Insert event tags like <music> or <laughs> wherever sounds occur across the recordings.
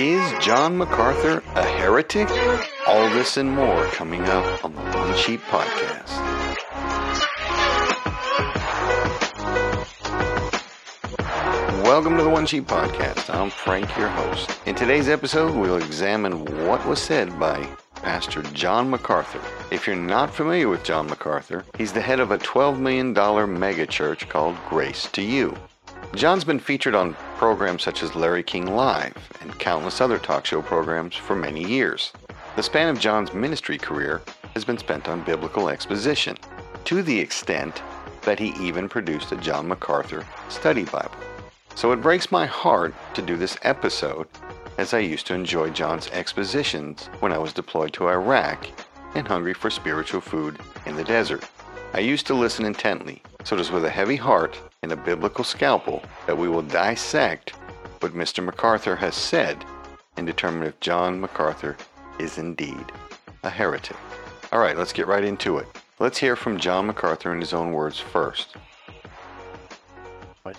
Is John MacArthur a heretic? All this and more coming up on the One Sheep Podcast. Welcome to the One Sheep Podcast. I'm Frank, your host. In today's episode, we'll examine what was said by Pastor John MacArthur. If you're not familiar with John MacArthur, he's the head of a $12 million megachurch called Grace to You. John's been featured on programs such as Larry King Live and countless other talk show programs for many years. The span of John's ministry career has been spent on biblical exposition, to the extent that he even produced a John MacArthur study Bible. So it breaks my heart to do this episode as I used to enjoy John's expositions when I was deployed to Iraq and hungry for spiritual food in the desert. I used to listen intently, so it is with a heavy heart and a biblical scalpel that we will dissect what Mr. MacArthur has said and determine if John MacArthur is indeed a heretic. All right, let's get right into it. Let's hear from John MacArthur in his own words first.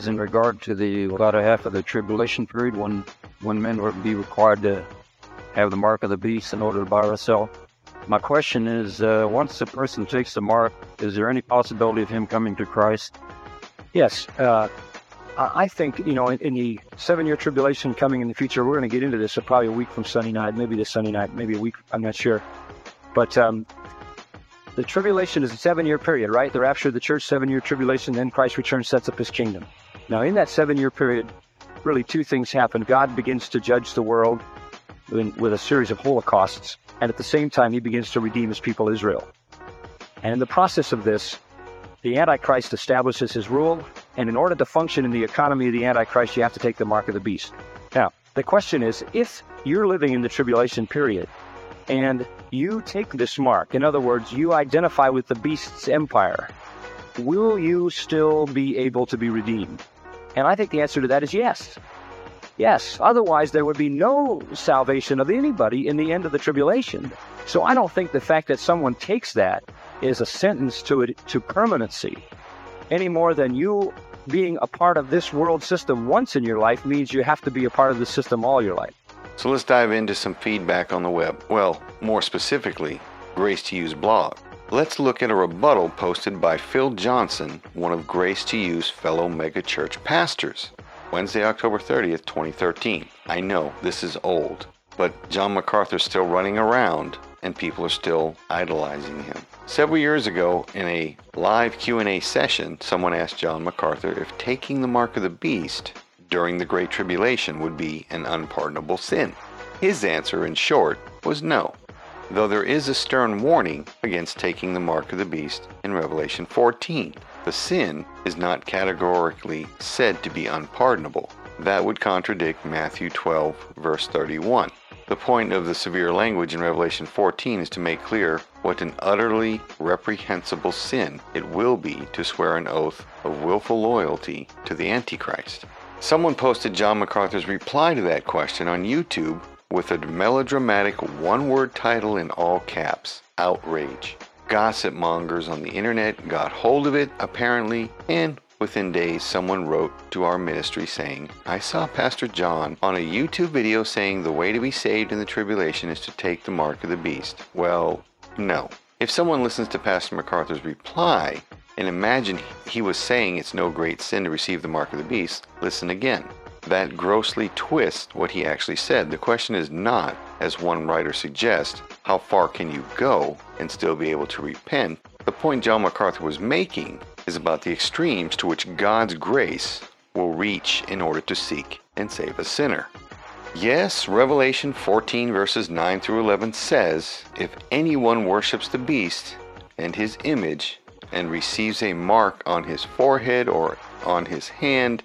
In regard to the latter half of the tribulation period, when when men will be required to have the mark of the beast in order to buy or sell. My question is, uh, once a person takes the mark, is there any possibility of him coming to Christ? Yes, uh, I think you know in, in the seven-year tribulation coming in the future, we're going to get into this. So probably a week from Sunday night, maybe this Sunday night, maybe a week. I'm not sure, but um, the tribulation is a seven-year period, right? The rapture of the church, seven-year tribulation, then Christ returns, sets up His kingdom. Now, in that seven-year period, really two things happen. God begins to judge the world in, with a series of holocausts, and at the same time, he begins to redeem his people Israel. And in the process of this, the Antichrist establishes his rule, and in order to function in the economy of the Antichrist, you have to take the mark of the beast. Now, the question is if you're living in the tribulation period and you take this mark, in other words, you identify with the beast's empire, will you still be able to be redeemed? And I think the answer to that is yes. Yes. Otherwise, there would be no salvation of anybody in the end of the tribulation. So I don't think the fact that someone takes that is a sentence to it to permanency any more than you being a part of this world system once in your life means you have to be a part of the system all your life. So let's dive into some feedback on the web. Well, more specifically, Grace to You's blog. Let's look at a rebuttal posted by Phil Johnson, one of Grace to You's fellow megachurch pastors. Wednesday, October 30th, 2013. I know this is old, but John MacArthur's still running around and people are still idolizing him. Several years ago, in a live Q&A session, someone asked John MacArthur if taking the mark of the beast during the Great Tribulation would be an unpardonable sin. His answer, in short, was no though there is a stern warning against taking the mark of the beast in Revelation 14. The sin is not categorically said to be unpardonable. That would contradict Matthew 12, verse 31. The point of the severe language in Revelation 14 is to make clear what an utterly reprehensible sin it will be to swear an oath of willful loyalty to the Antichrist. Someone posted John MacArthur's reply to that question on YouTube with a melodramatic one word title in all caps Outrage. Gossip mongers on the internet got hold of it, apparently, and within days someone wrote to our ministry saying, I saw Pastor John on a YouTube video saying the way to be saved in the tribulation is to take the mark of the beast. Well, no. If someone listens to Pastor MacArthur's reply and imagine he was saying it's no great sin to receive the mark of the beast, listen again that grossly twists what he actually said. The question is not, as one writer suggests, how far can you go and still be able to repent? The point John MacArthur was making is about the extremes to which God's grace will reach in order to seek and save a sinner. Yes, Revelation 14, verses 9 through 11 says, If anyone worships the beast and his image and receives a mark on his forehead or on his hand,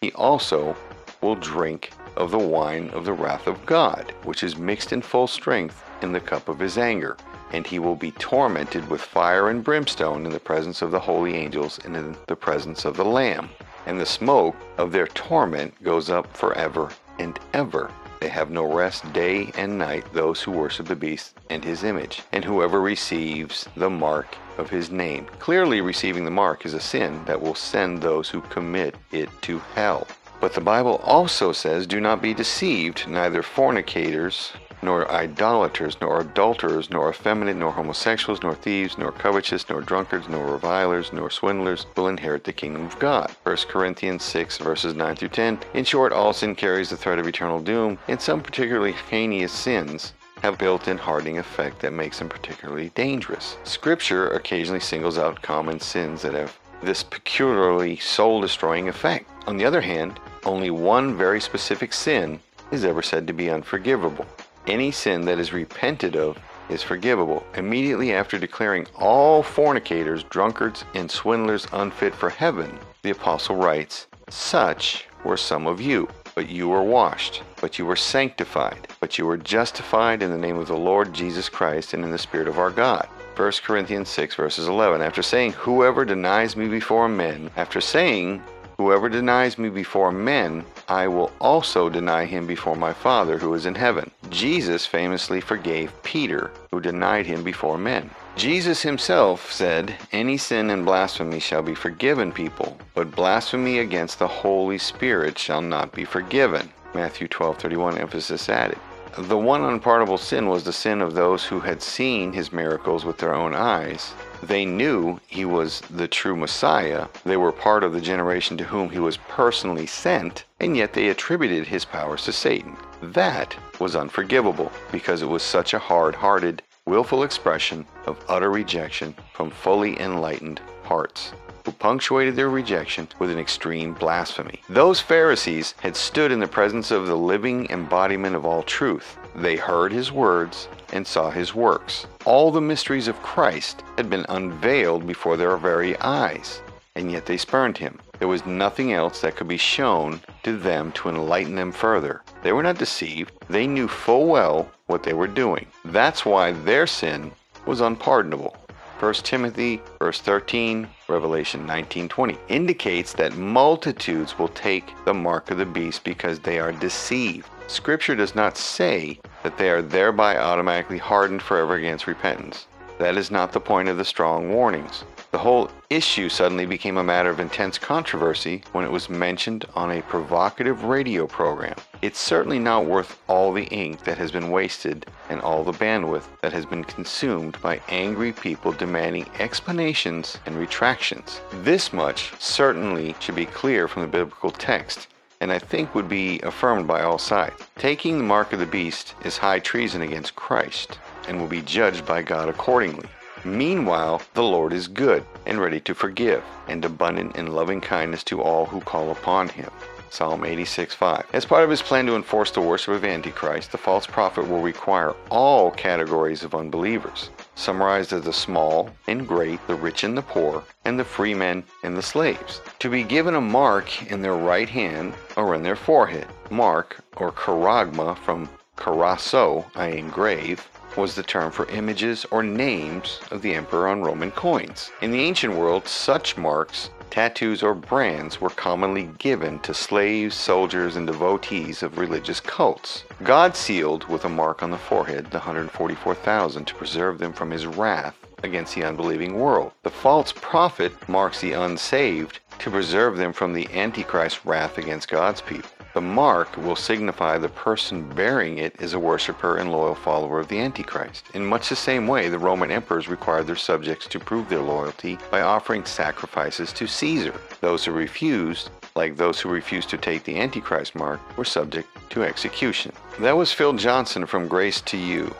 he also will drink of the wine of the wrath of God, which is mixed in full strength in the cup of his anger. And he will be tormented with fire and brimstone in the presence of the holy angels and in the presence of the Lamb. And the smoke of their torment goes up forever and ever. They have no rest day and night, those who worship the beast and his image, and whoever receives the mark of his name. Clearly, receiving the mark is a sin that will send those who commit it to hell. But the Bible also says, Do not be deceived, neither fornicators, nor idolaters, nor adulterers, nor effeminate, nor homosexuals, nor thieves, nor covetous, nor drunkards, nor revilers, nor swindlers will inherit the kingdom of God. 1 Corinthians 6, verses 9 through 10. In short, all sin carries the threat of eternal doom, and some particularly heinous sins have built-in hardening effect that makes them particularly dangerous. Scripture occasionally singles out common sins that have this peculiarly soul-destroying effect. On the other hand, only one very specific sin is ever said to be unforgivable. Any sin that is repented of is forgivable. Immediately after declaring all fornicators, drunkards, and swindlers unfit for heaven, the apostle writes, Such were some of you, but you were washed, but you were sanctified, but you were justified in the name of the Lord Jesus Christ and in the Spirit of our God. 1 Corinthians 6, verses 11. After saying, Whoever denies me before men, after saying, Whoever denies me before men, I will also deny him before my Father who is in heaven. Jesus famously forgave Peter, who denied him before men. Jesus himself said, Any sin and blasphemy shall be forgiven people, but blasphemy against the Holy Spirit shall not be forgiven. Matthew 12:31 emphasis added. The one unpardonable sin was the sin of those who had seen his miracles with their own eyes. They knew he was the true Messiah. They were part of the generation to whom he was personally sent, and yet they attributed his powers to Satan. That was unforgivable because it was such a hard hearted, willful expression of utter rejection from fully enlightened hearts who punctuated their rejection with an extreme blasphemy. Those Pharisees had stood in the presence of the living embodiment of all truth. They heard his words and saw his works. All the mysteries of Christ had been unveiled before their very eyes, and yet they spurned him. There was nothing else that could be shown to them to enlighten them further. They were not deceived. They knew full well what they were doing. That's why their sin was unpardonable. 1 Timothy verse 13, Revelation 19:20 indicates that multitudes will take the mark of the beast because they are deceived. Scripture does not say that they are thereby automatically hardened forever against repentance. That is not the point of the strong warnings. The whole issue suddenly became a matter of intense controversy when it was mentioned on a provocative radio program. It's certainly not worth all the ink that has been wasted and all the bandwidth that has been consumed by angry people demanding explanations and retractions. This much certainly should be clear from the biblical text and I think would be affirmed by all sides. Taking the mark of the beast is high treason against Christ and will be judged by God accordingly. Meanwhile, the Lord is good and ready to forgive, and abundant in loving kindness to all who call upon him. Psalm 86 5. As part of his plan to enforce the worship of Antichrist, the false prophet will require all categories of unbelievers, summarized as the small and great, the rich and the poor, and the free men and the slaves, to be given a mark in their right hand or in their forehead. Mark, or charagma from charasso, I engrave, was the term for images or names of the emperor on Roman coins. In the ancient world, such marks, tattoos, or brands were commonly given to slaves, soldiers, and devotees of religious cults. God sealed with a mark on the forehead the 144,000 to preserve them from his wrath against the unbelieving world. The false prophet marks the unsaved to preserve them from the Antichrist's wrath against God's people. The mark will signify the person bearing it is a worshiper and loyal follower of the Antichrist. In much the same way, the Roman emperors required their subjects to prove their loyalty by offering sacrifices to Caesar. Those who refused, like those who refused to take the Antichrist mark, were subject to execution. That was Phil Johnson from Grace to You,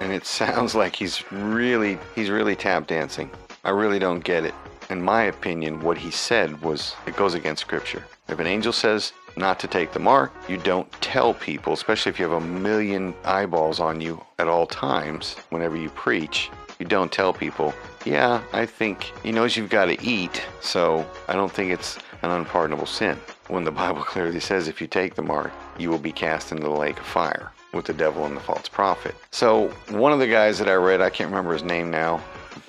and it sounds <laughs> like he's really he's really tap dancing. I really don't get it. In my opinion, what he said was it goes against scripture. If an angel says not to take the mark. You don't tell people, especially if you have a million eyeballs on you at all times whenever you preach. You don't tell people, yeah, I think he knows you've got to eat, so I don't think it's an unpardonable sin. When the <laughs> Bible clearly says if you take the mark, you will be cast into the lake of fire with the devil and the false prophet. So, one of the guys that I read, I can't remember his name now,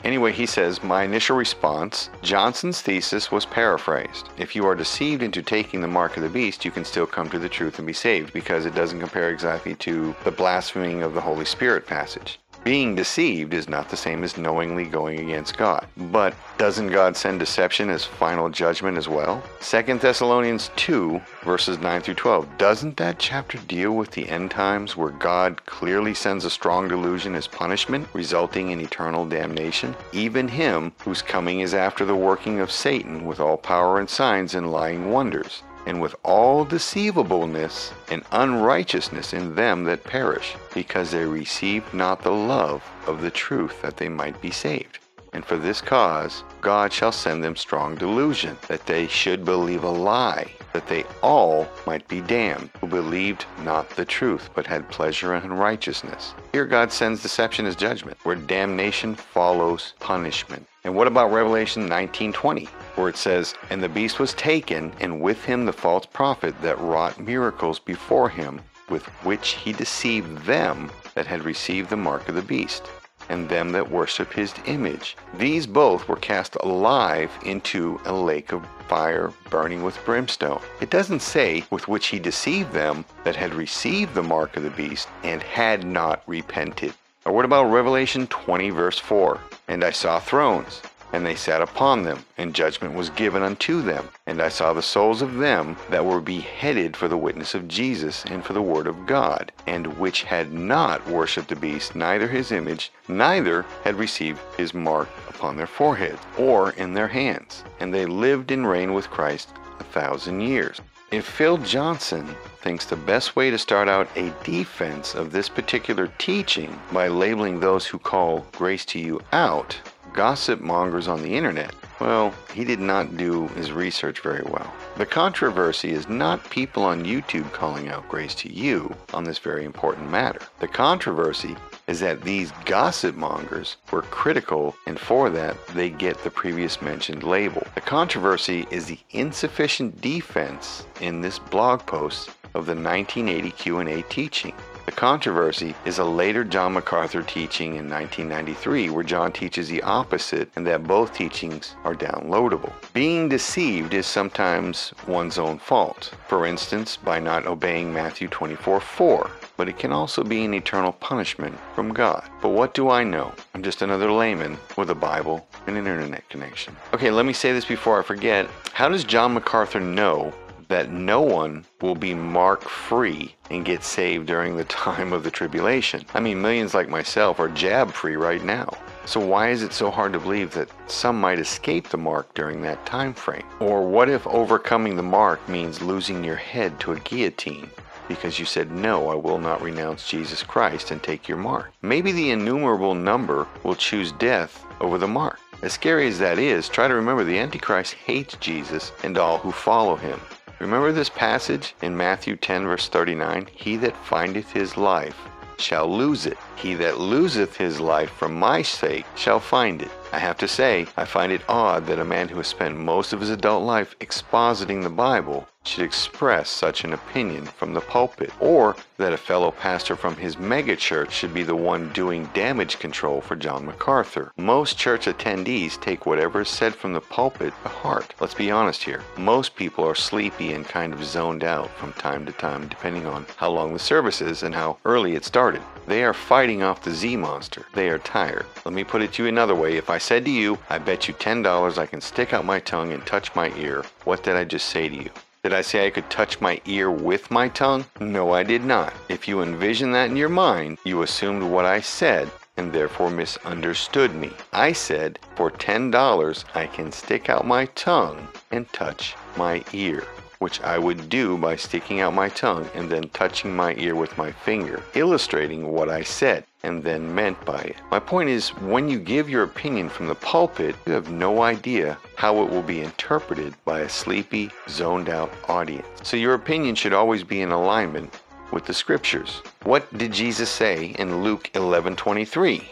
Anyway, he says, My initial response Johnson's thesis was paraphrased. If you are deceived into taking the mark of the beast, you can still come to the truth and be saved because it doesn't compare exactly to the blaspheming of the Holy Spirit passage. Being deceived is not the same as knowingly going against God. But doesn't God send deception as final judgment as well? 2 Thessalonians 2, verses 9 through 12. Doesn't that chapter deal with the end times where God clearly sends a strong delusion as punishment, resulting in eternal damnation? Even him whose coming is after the working of Satan with all power and signs and lying wonders and with all deceivableness and unrighteousness in them that perish, because they received not the love of the truth that they might be saved. And for this cause God shall send them strong delusion, that they should believe a lie, that they all might be damned, who believed not the truth, but had pleasure in righteousness. Here God sends deception as judgment, where damnation follows punishment. And what about Revelation 19:20, where it says, "And the beast was taken, and with him the false prophet that wrought miracles before him, with which he deceived them that had received the mark of the beast." and them that worship his image. These both were cast alive into a lake of fire burning with brimstone. It doesn't say with which he deceived them that had received the mark of the beast and had not repented. Or what about Revelation 20, verse 4? And I saw thrones, and they sat upon them, and judgment was given unto them. And I saw the souls of them that were beheaded for the witness of Jesus and for the word of God, and which had not worshipped the beast, neither his image, neither had received his mark upon their foreheads or in their hands. And they lived and reigned with Christ a thousand years. If Phil Johnson thinks the best way to start out a defense of this particular teaching by labeling those who call grace to you out gossip mongers on the internet, well, he did not do his research very well. The controversy is not people on YouTube calling out grace to you on this very important matter. The controversy is that these gossip mongers were critical and for that they get the previous mentioned label. The controversy is the insufficient defense in this blog post of the 1980 Q&A teaching. Controversy is a later John MacArthur teaching in 1993 where John teaches the opposite and that both teachings are downloadable. Being deceived is sometimes one's own fault, for instance, by not obeying Matthew 24 4 but it can also be an eternal punishment from God. But what do I know? I'm just another layman with a Bible and an internet connection. Okay, let me say this before I forget. How does John MacArthur know that no one will be mark free and get saved during the <laughs> time of the tribulation. I mean, millions like myself are jab free right now. So why is it so hard to believe that some might escape the mark during that time frame? Or what if overcoming the mark means losing your head to a guillotine? Because you said, No, I will not renounce Jesus Christ and take your mark. Maybe the innumerable number will choose death over the mark. As scary as that is, try to remember the Antichrist hates Jesus and all who follow him. Remember this passage in Matthew 10, verse 39? He that findeth his life shall lose it. He that loseth his life for my sake shall find it. I have to say, I find it odd that a man who has spent most of his adult life expositing the Bible should express such an opinion from the pulpit, or that a fellow pastor from his megachurch should be the one doing damage control for John MacArthur. Most church attendees take whatever is said from the pulpit to heart. Let's be honest here. Most people are sleepy and kind of zoned out from time to time, depending on how long the service is and how early it started. They are fighting off the Z monster. They are tired. Let me put it to you another way. If I said to you, I bet you $10 I can stick out my tongue and touch my ear, what did I just say to you? Did I say I could touch my ear with my tongue? No, I did not. If you envision that in your mind, you assumed what I said and therefore misunderstood me. I said, for $10, I can stick out my tongue and touch my ear which I would do by sticking out my tongue and then touching my ear with my finger, illustrating what I said and then meant by it. My point is, when you give your opinion from the pulpit, you have no idea how it will be interpreted by a sleepy, zoned out audience. So your opinion should always be in alignment with the scriptures. What did Jesus say in Luke 11:23?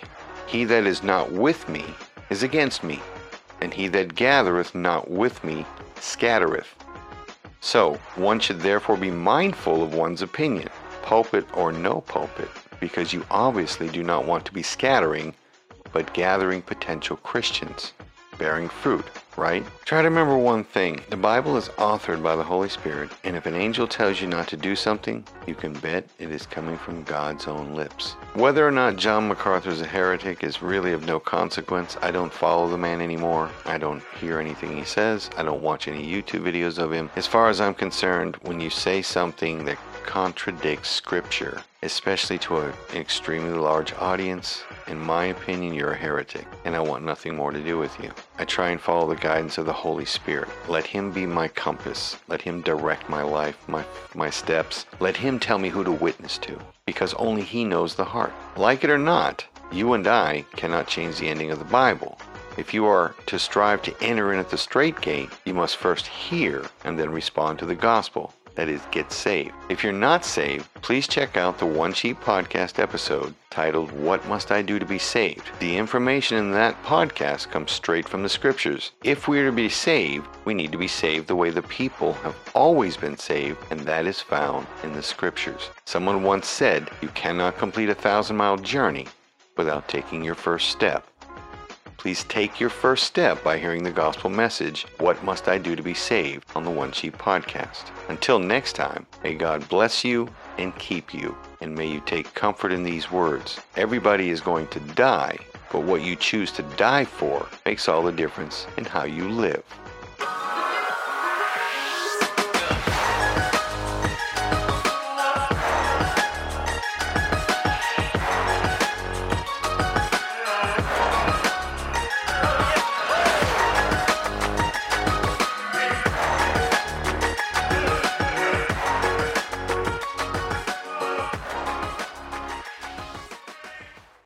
He that is not with me is against me, and he that gathereth not with me scattereth. So, one should therefore be mindful of one's opinion, pulpit or no pulpit, because you obviously do not want to be scattering, but gathering potential Christians, bearing fruit right? Try to remember one thing the Bible is authored by the Holy Spirit, and if an angel tells you not to do something, you can bet it is coming from God's own lips. Whether or not John MacArthur is a heretic is really of no consequence. I don't follow the man anymore. I don't hear anything he says. I don't watch any YouTube videos of him. As far as I'm concerned, when you say something that contradicts Scripture, especially to an extremely large audience, in my opinion, you're a heretic, and I want nothing more to do with you. I try and follow the guidance of the Holy Spirit. Let Him be my compass. Let Him direct my life, my, my steps. Let Him tell me who to witness to, because only He knows the heart. Like it or not, you and I cannot change the ending of the Bible. If you are to strive to enter in at the straight gate, you must first hear and then respond to the gospel that is, get saved. If you're not saved, please check out the One Sheep podcast episode titled What Must I Do to Be Saved? The information in that podcast comes straight from the scriptures. If we are to be saved, we need to be saved the way the people have always been saved, and that is found in the scriptures. Someone once said, You cannot complete a thousand mile journey without taking your first step. Please take your first step by hearing the gospel message, What Must I Do to Be Saved, on the One Sheep podcast. Until next time, may God bless you and keep you, and may you take comfort in these words. Everybody is going to die, but what you choose to die for makes all the difference in how you live.